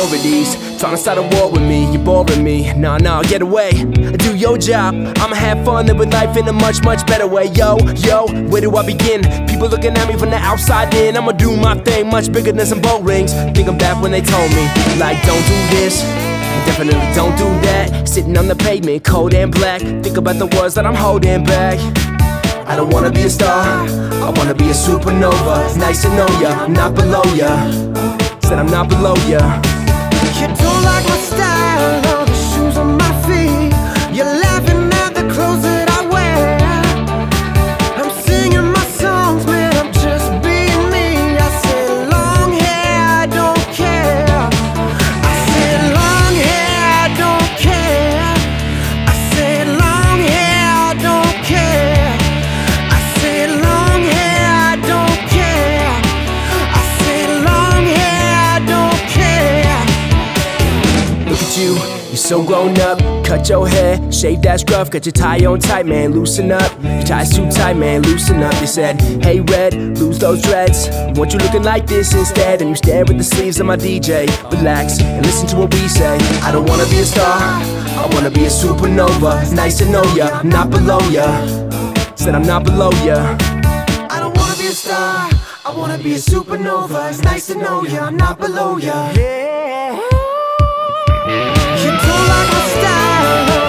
authorities. Trying to start a war with me, you're boring me. Nah, nah, get away. Do your job. I'ma have fun, live with life in a much, much better way. Yo, yo, where do I begin? People looking at me from the outside in. I'ma do my thing, much bigger than some bow rings. Think I'm back when they told me, like, don't do this. Definitely don't do that. Sitting on the pavement, cold and black. Think about the words that I'm holding back. I don't wanna be a star, I wanna be a supernova. Nice to know ya, not below ya. Said I'm not below ya. You don't like my style so grown up. Cut your hair, shave that scruff, cut your tie on tight, man. Loosen up, your tie's too tight, man. Loosen up. You said, Hey, Red, lose those dreads. Want you looking like this instead? And you stare at the sleeves of my DJ. Relax and listen to what we say. I don't wanna be a star, I wanna be a supernova. Nice to know ya, I'm not below ya. Said I'm not below ya. I don't wanna be a star. I wanna be a supernova. It's nice to know ya. I'm not below ya. Yeah like a star.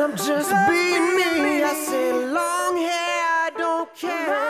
I'm just being me. I said long hair, I don't care.